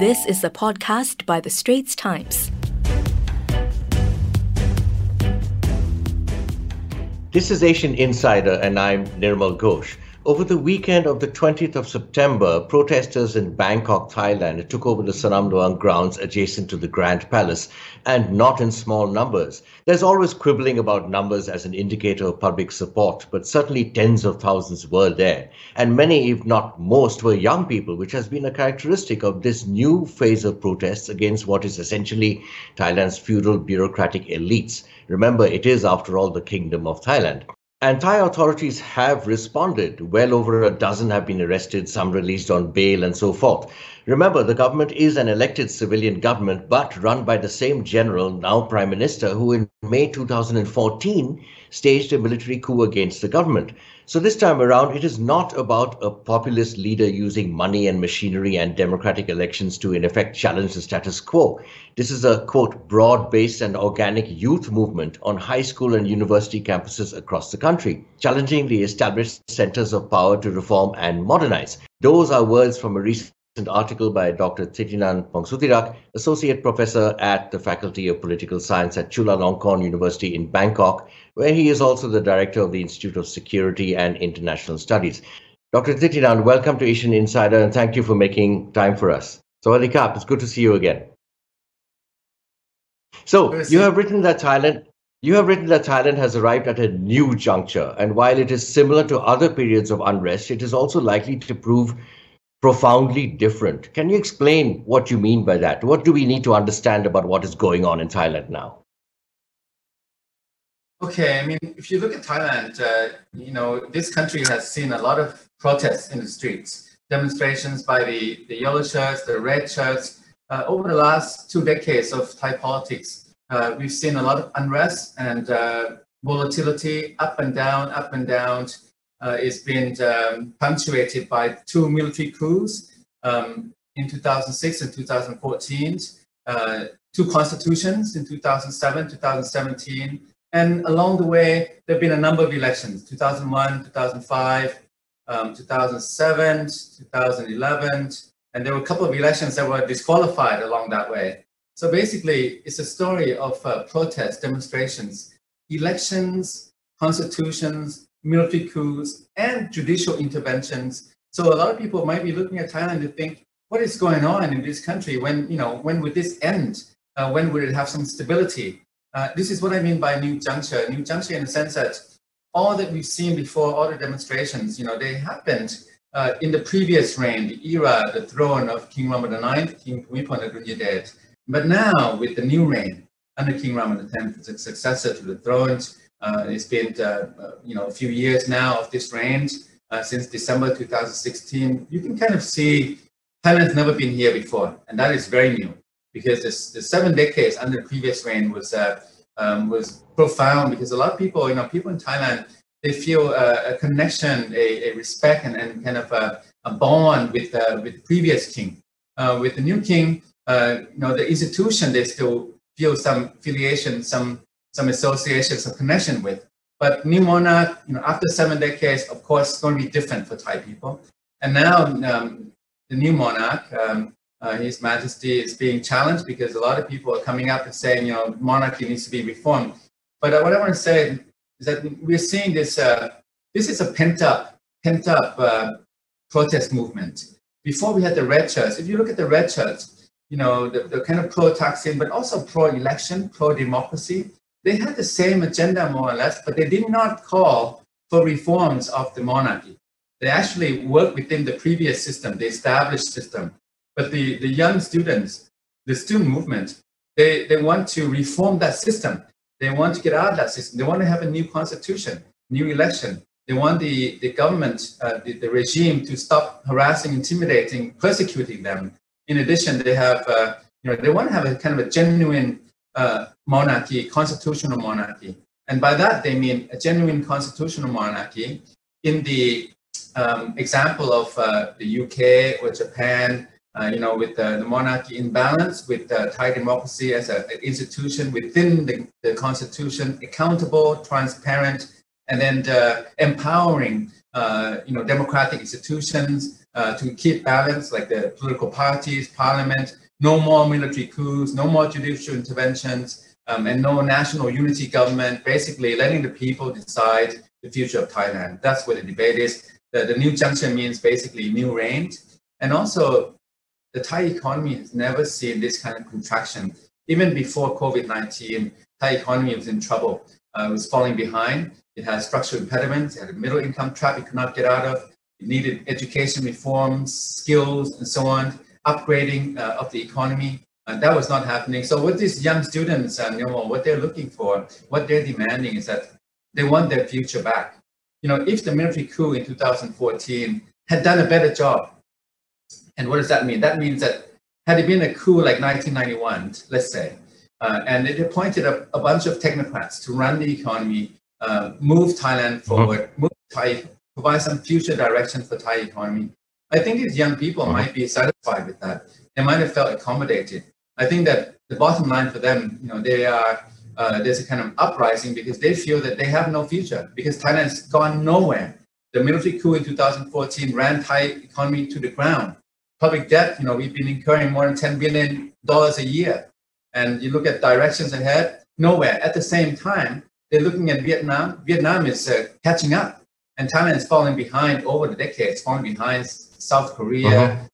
This is a podcast by The Straits Times. This is Asian Insider, and I'm Nirmal Ghosh. Over the weekend of the 20th of September, protesters in Bangkok, Thailand, took over the Sanam Luang grounds adjacent to the Grand Palace, and not in small numbers. There's always quibbling about numbers as an indicator of public support, but certainly tens of thousands were there. And many, if not most, were young people, which has been a characteristic of this new phase of protests against what is essentially Thailand's feudal bureaucratic elites. Remember, it is, after all, the Kingdom of Thailand. And Thai authorities have responded. Well over a dozen have been arrested, some released on bail, and so forth. Remember, the government is an elected civilian government, but run by the same general, now Prime Minister, who in May 2014 staged a military coup against the government. So this time around, it is not about a populist leader using money and machinery and democratic elections to, in effect, challenge the status quo. This is a, quote, broad based and organic youth movement on high school and university campuses across the country, challenging the established centers of power to reform and modernize. Those are words from a recent article by Dr. Thitinan Pongsudhirak, Associate Professor at the Faculty of Political Science at Chulalongkorn University in Bangkok, where he is also the Director of the Institute of Security and International Studies. Dr. Thitinan, welcome to Asian Insider and thank you for making time for us. So, Kap, it's good to see you again. So, you have written that Thailand you have written that Thailand has arrived at a new juncture, and while it is similar to other periods of unrest, it is also likely to prove profoundly different. Can you explain what you mean by that? What do we need to understand about what is going on in Thailand now? Okay, I mean, if you look at Thailand, uh, you know, this country has seen a lot of protests in the streets, demonstrations by the, the yellow shirts, the red shirts. Uh, over the last two decades of Thai politics, uh, we've seen a lot of unrest and uh, volatility up and down, up and down uh, is being um, punctuated by two military coups um, in 2006 and 2014, uh, two constitutions in 2007, 2017, and along the way, there have been a number of elections, 2001, 2005, um, 2007, 2011, and there were a couple of elections that were disqualified along that way. So basically, it's a story of uh, protests, demonstrations, elections, constitutions, military coups, and judicial interventions. So a lot of people might be looking at Thailand to think, what is going on in this country? When you know, when would this end? Uh, when would it have some stability? Uh, this is what I mean by new juncture. New juncture in the sense that all that we've seen before, all the demonstrations, you know, they happened uh, in the previous reign, the era, the throne of King Rama IX, King Bhumibol Adulyadej. But now, with the new reign under King Rama X, the successor to the throne, it's been, uh, uh, you know, a few years now of this reign since December 2016. You can kind of see Thailand's never been here before, and that is very new because this, the seven decades under the previous reign was um, was profound because a lot of people, you know, people in Thailand, they feel a connection, a, a respect, and, and kind of a, a bond with uh, with previous king. Uh, with the new king, uh, you know, the institution they still feel some affiliation, some some association, some connection with. But new monarch, you know, after seven decades, of course, it's going to be different for Thai people. And now um, the new monarch, um, uh, His Majesty, is being challenged because a lot of people are coming up and saying, you know, monarchy needs to be reformed. But what I want to say is that we're seeing this. Uh, this is a pent up, pent up uh, protest movement. Before we had the red shirts. If you look at the red shirts, you know, the, the kind of pro Thaksin, but also pro-election, pro-democracy they had the same agenda more or less, but they did not call for reforms of the monarchy. They actually worked within the previous system, the established system. But the, the young students, the student movement, they, they want to reform that system. They want to get out of that system. They want to have a new constitution, new election. They want the, the government, uh, the, the regime to stop harassing, intimidating, persecuting them. In addition, they have, uh, you know, they want to have a kind of a genuine uh, monarchy, constitutional monarchy. And by that, they mean a genuine constitutional monarchy in the um, example of uh, the UK or Japan, uh, you know, with the, the, monarchy in balance, with Thai democracy as an institution within the, the, constitution, accountable, transparent, and then uh, empowering, uh, you know, democratic institutions, uh, to keep balance, like the political parties, parliament, no more military coups, no more judicial interventions, um, and no national unity government, basically letting the people decide the future of Thailand. That's what the debate is. The, the new junction means basically new reign. And also, the Thai economy has never seen this kind of contraction. Even before COVID-19, Thai economy was in trouble. Uh, it was falling behind. It had structural impediments. It had a middle income trap it could not get out of. It needed education reforms, skills, and so on, upgrading uh, of the economy. And that was not happening. So what these young students, uh, you know, what they're looking for, what they're demanding is that they want their future back. You know, if the military coup in 2014 had done a better job, and what does that mean? That means that had it been a coup like 1991, let's say, uh, and it appointed a, a, bunch of technocrats to run the economy, uh, move Thailand uh-huh. forward, mm-hmm. move Thai, provide some future direction for Thai economy. I think these young people mm-hmm. might be satisfied with that. They might have felt accommodated. I think that the bottom line for them, you know, they are uh, there's a kind of uprising because they feel that they have no future because Thailand has gone nowhere. The military coup in 2014 ran Thai economy to the ground. Public debt, you know, we've been incurring more than 10 billion dollars a year and you look at directions ahead, nowhere. At the same time, they're looking at Vietnam. Vietnam is uh, catching up, and Thailand is falling behind over the decades, falling behind South Korea,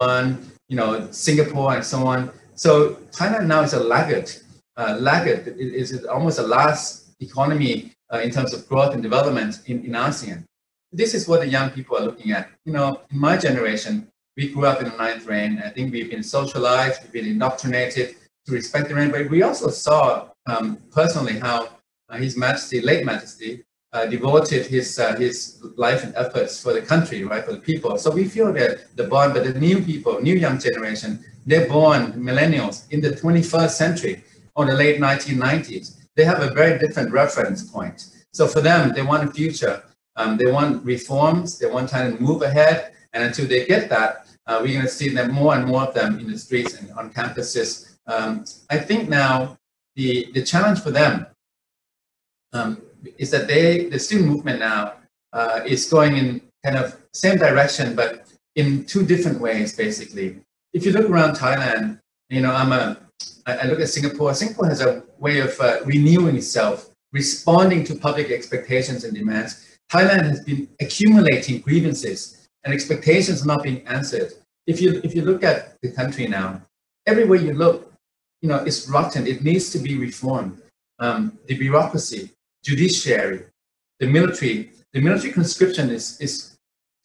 uh-huh. you know, Singapore, and so on. So China now is a laggard. Uh, laggard it is almost the last economy uh, in terms of growth and development in, in ASEAN. This is what the young people are looking at. You know, in my generation, we grew up in the ninth reign. I think we've been socialized, we've been indoctrinated to respect the reign. But we also saw um, personally how uh, His Majesty, late Majesty, devoted his uh, his life and efforts for the country, right, for the people. So we feel that the bond, but the new people, new young generation, they're born millennials in the 21st century or the late 1990s. They have a very different reference point. So for them, they want a future. Um, they want reforms. They want to move ahead. And until they get that, uh, we're going to see them more and more of them in the streets and on campuses um, I think now the, the challenge for them um, is that they, the student movement now uh, is going in kind of same direction, but in two different ways, basically. If you look around Thailand, you know, I'm a, I look at Singapore. Singapore has a way of uh, renewing itself, responding to public expectations and demands. Thailand has been accumulating grievances and expectations not being answered. If you if you look at the country now, everywhere you look, you know, it's rotten. It needs to be reformed. Um, the bureaucracy, judiciary, the military, the military conscription is, is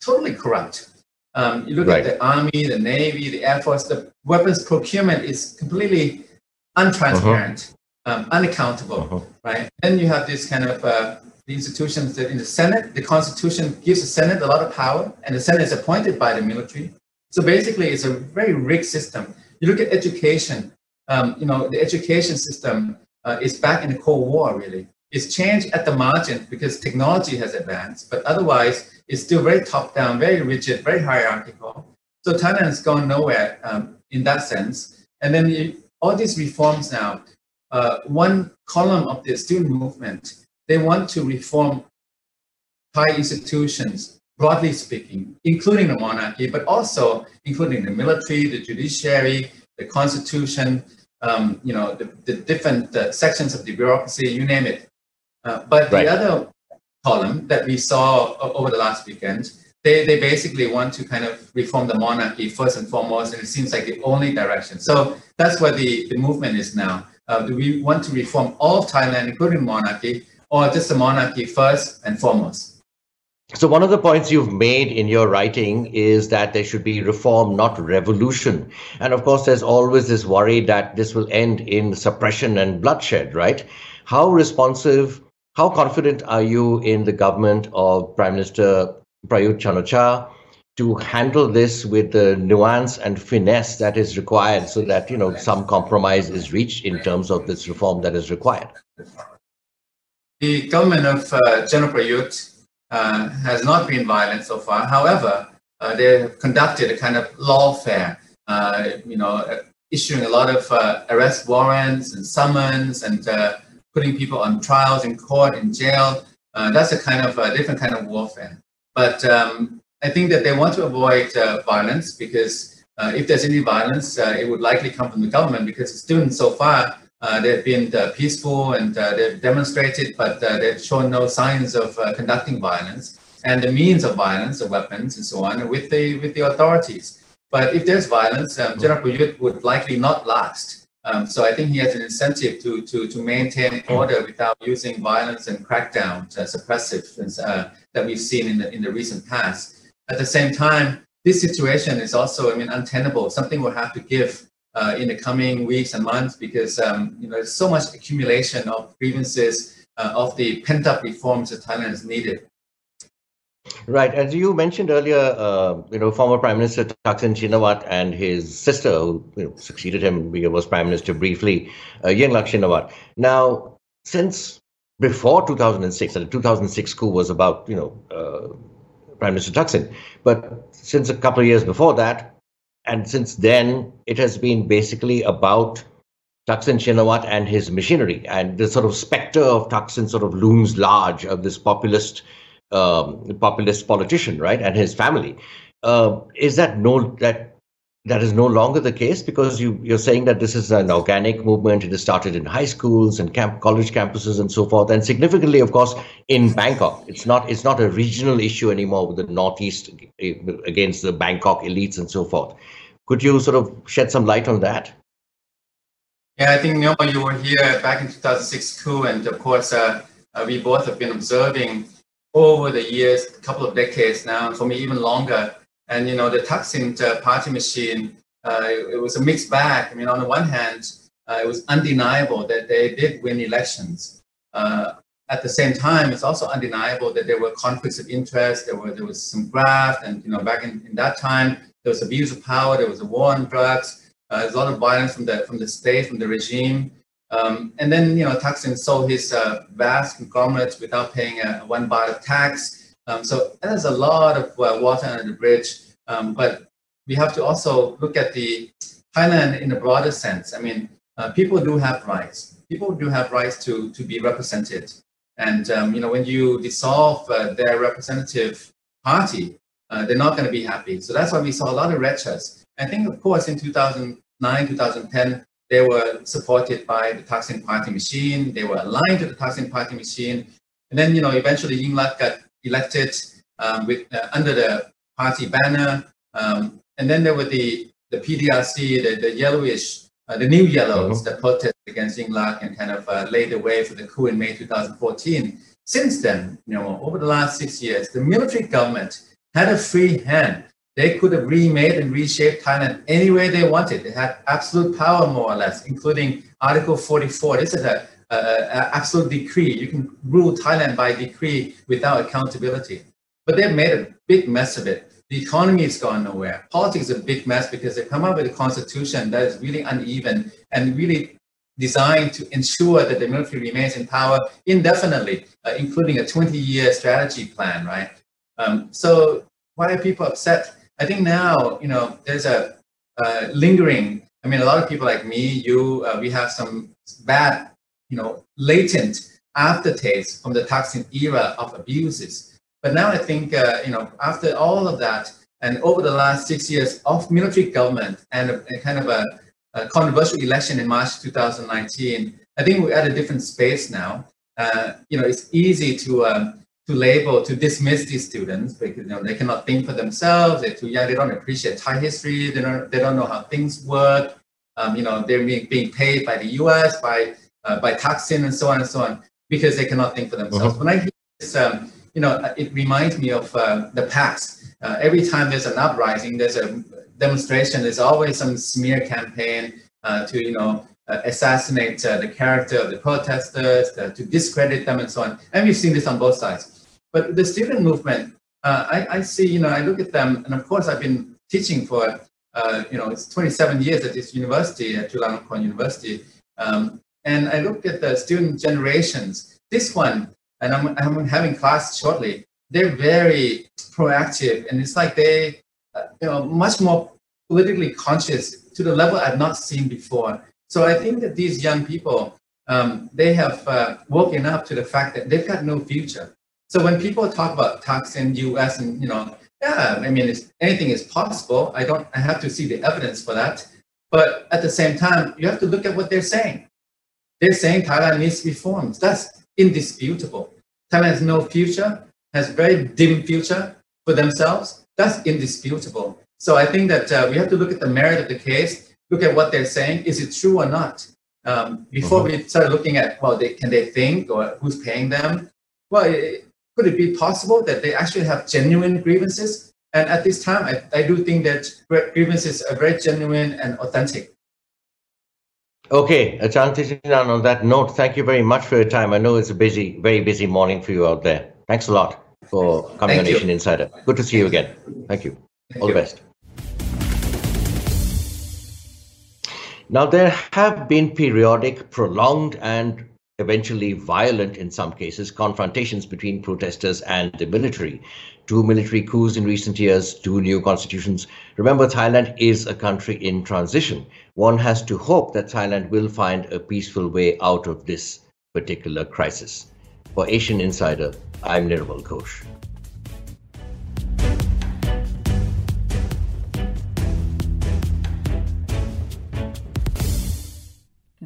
totally corrupt. Um, you look right. at the army, the navy, the air force, the weapons procurement is completely untransparent, uh-huh. um, unaccountable, uh-huh. right? Then you have this kind of uh, the institutions that in the Senate, the Constitution gives the Senate a lot of power, and the Senate is appointed by the military. So basically, it's a very rigged system. You look at education, um, you know, the education system uh, is back in the Cold War, really. It's changed at the margin because technology has advanced, but otherwise it's still very top-down, very rigid, very hierarchical. So Thailand has gone nowhere um, in that sense. And then you, all these reforms now, uh, one column of the student movement, they want to reform Thai institutions, broadly speaking, including the monarchy, but also including the military, the judiciary, the constitution, um, you know, the, the different uh, sections of the bureaucracy, you name it. Uh, but right. the other column that we saw over the last weekend, they, they basically want to kind of reform the monarchy first and foremost, and it seems like the only direction. So that's where the, the movement is now. Uh, do we want to reform all of Thailand, including monarchy, or just the monarchy first and foremost? So, one of the points you've made in your writing is that there should be reform, not revolution. And of course, there's always this worry that this will end in suppression and bloodshed, right? How responsive, how confident are you in the government of Prime Minister Prayut Chan-o-cha to handle this with the nuance and finesse that is required so that, you know, some compromise is reached in terms of this reform that is required? The government of uh, General Prayut uh, has not been violent so far. However, uh, they have conducted a kind of lawfare, uh, you know, uh, issuing a lot of uh, arrest warrants and summons and putting people on trials in court, in jail. that's a kind of a different kind of warfare. But um, I think that they want to avoid uh, violence because uh, if there's any violence, uh, it would likely come from the government because the students so far uh, they've been uh, peaceful and uh, they've demonstrated, but they've shown no signs of conducting violence and the means of violence, the weapons and so on, with the with the authorities. But if there's violence, um, General Prayut would likely not last. Um, so I think he has an incentive to to to maintain order without using violence and crackdowns, uh, suppressive uh, that we've seen in the in the recent past. At the same time, this situation is also, I mean, untenable. Something we'll have to give uh, in the coming weeks and months because um, you know there's so much accumulation of grievances uh, of the pent up reforms that Thailand is needed. Right, as you mentioned earlier, uh, you know, former Prime Minister Thaksin Shinawat and his sister, who you know, succeeded him, was Prime Minister briefly, uh, Yingluck Shinawat. Now, since before 2006, and the 2006 coup was about, you know, uh, Prime Minister Thaksin, but since a couple of years before that, and since then, it has been basically about Thaksin Shinawat and his machinery. And the sort of specter of Thaksin sort of looms large of this populist, um, populist politician, right, and his family. Uh, is that no that that is no longer the case because you you're saying that this is an organic movement. It has started in high schools and camp college campuses and so forth, and significantly, of course, in Bangkok. It's not it's not a regional issue anymore with the northeast eh, against the Bangkok elites and so forth. Could you sort of shed some light on that? Yeah, I think Nirmal, you were here back in 2006 coup, and of course, uh, uh, we both have been observing over the years, a couple of decades now, for me even longer and you know, the Thaksin uh, party machine, uh, it, was a mixed bag. I mean, on the one hand, uh, it was undeniable that they did win elections. at the same time, it's also undeniable that there were conflicts of interest. There were there was some graft, and you know, back in, in that time, there was abuse of power. There was a war on drugs. Uh, there's a lot of violence from the from the state, from the regime. Um, and then you know, Thaksin sold his uh, vast conglomerates without paying a one baht of tax. Um, so there's a lot of uh, water under the bridge, um, but we have to also look at the Thailand in a broader sense. I mean, uh, people do have rights. People do have rights to, to be represented. And, um, you know, when you dissolve uh, their representative party, uh, they're not going to be happy. So that's why we saw a lot of shirts. I think, of course, in 2009, 2010, they were supported by the Thaksin party machine. They were aligned to the Thaksin party machine. And then, you know, eventually Yingluck got elected um, with uh, under the party banner. Um, and then there were the the PDRC, the, the yellowish, uh, the new yellows uh-huh. that protested against Yingluck and kind of uh, laid the way for the coup in May 2014. Since then, you know, over the last six years, the military government had a free hand. They could have remade and reshaped Thailand any way they wanted. They had absolute power, more or less, including Article 44. This is a uh, absolute decree. You can rule Thailand by decree without accountability. But they've made a big mess of it. The economy has gone nowhere. Politics is a big mess because they come up with a constitution that is really uneven and really designed to ensure that the military remains in power indefinitely, uh, including a 20-year strategy plan, right? Um, so why are people upset? I think now, you know, there's a uh, lingering. I mean, a lot of people like me, you, uh, we have some bad you know, latent aftertaste from the Thaksin era of abuses. But now I think, uh, you know, after all of that, and over the last six years of military government and a, a kind of a, a, controversial election in March 2019, I think we're at a different space now. Uh, you know, it's easy to um, to label, to dismiss these students because you know they cannot think for themselves. They're too young. They don't appreciate Thai history. They don't. They don't know how things work. Um, you know, they're being, being paid by the U.S. by uh, by Thaksin and so on and so on because they cannot think for themselves. Uh-huh. When I hear this, um, you know, it reminds me of uh, the past. Uh, every time there's an uprising, there's a demonstration, there's always some smear campaign uh, to, you know, assassinate uh, the character of the protesters, to discredit them and so on. And we've seen this on both sides. But the student movement, I, I, see, you know, I look at them, and of course I've been teaching for, you know, it's 27 years at this university, at Chulalongkorn University. Um, and I look at the student generations. This one, and I'm, I'm having class shortly, they're very proactive. And it's like they, uh, you know, much more politically conscious to the level I've not seen before. So I think that these young people, um, they have uh, woken up to the fact that they've got no future. So when people talk about Thaksin, US, and you know, yeah, I mean, anything is possible. I don't, I have to see the evidence for that. But at the same time, you have to look at what they're saying. They're saying Thailand needs reforms. That's indisputable. Thailand has no future, has very dim future for themselves. That's indisputable. So I think that uh, we have to look at the merit of the case, look at what they're saying. Is it true or not? Um, before mm-hmm. we start looking at, well, they, can they think or who's paying them? Well, it, could it be possible that they actually have genuine grievances? And at this time, I, I do think that grievances are very genuine and authentic. Okay, Ajahn Thitinan, on that note, thank you very much for your time. I know it's a busy, very busy morning for you out there. Thanks a lot for coming on Asian Insider. Good to see you again. Thank you. Thank All you. the best. Now, there have been periodic, prolonged, and eventually violent, in some cases, confrontations between protesters and the military. Two military coups in recent years, two new constitutions. Remember, Thailand is a country in transition. One has to hope that Thailand will find a peaceful way out of this particular crisis. For Asian Insider, I'm Nirmal Ghosh.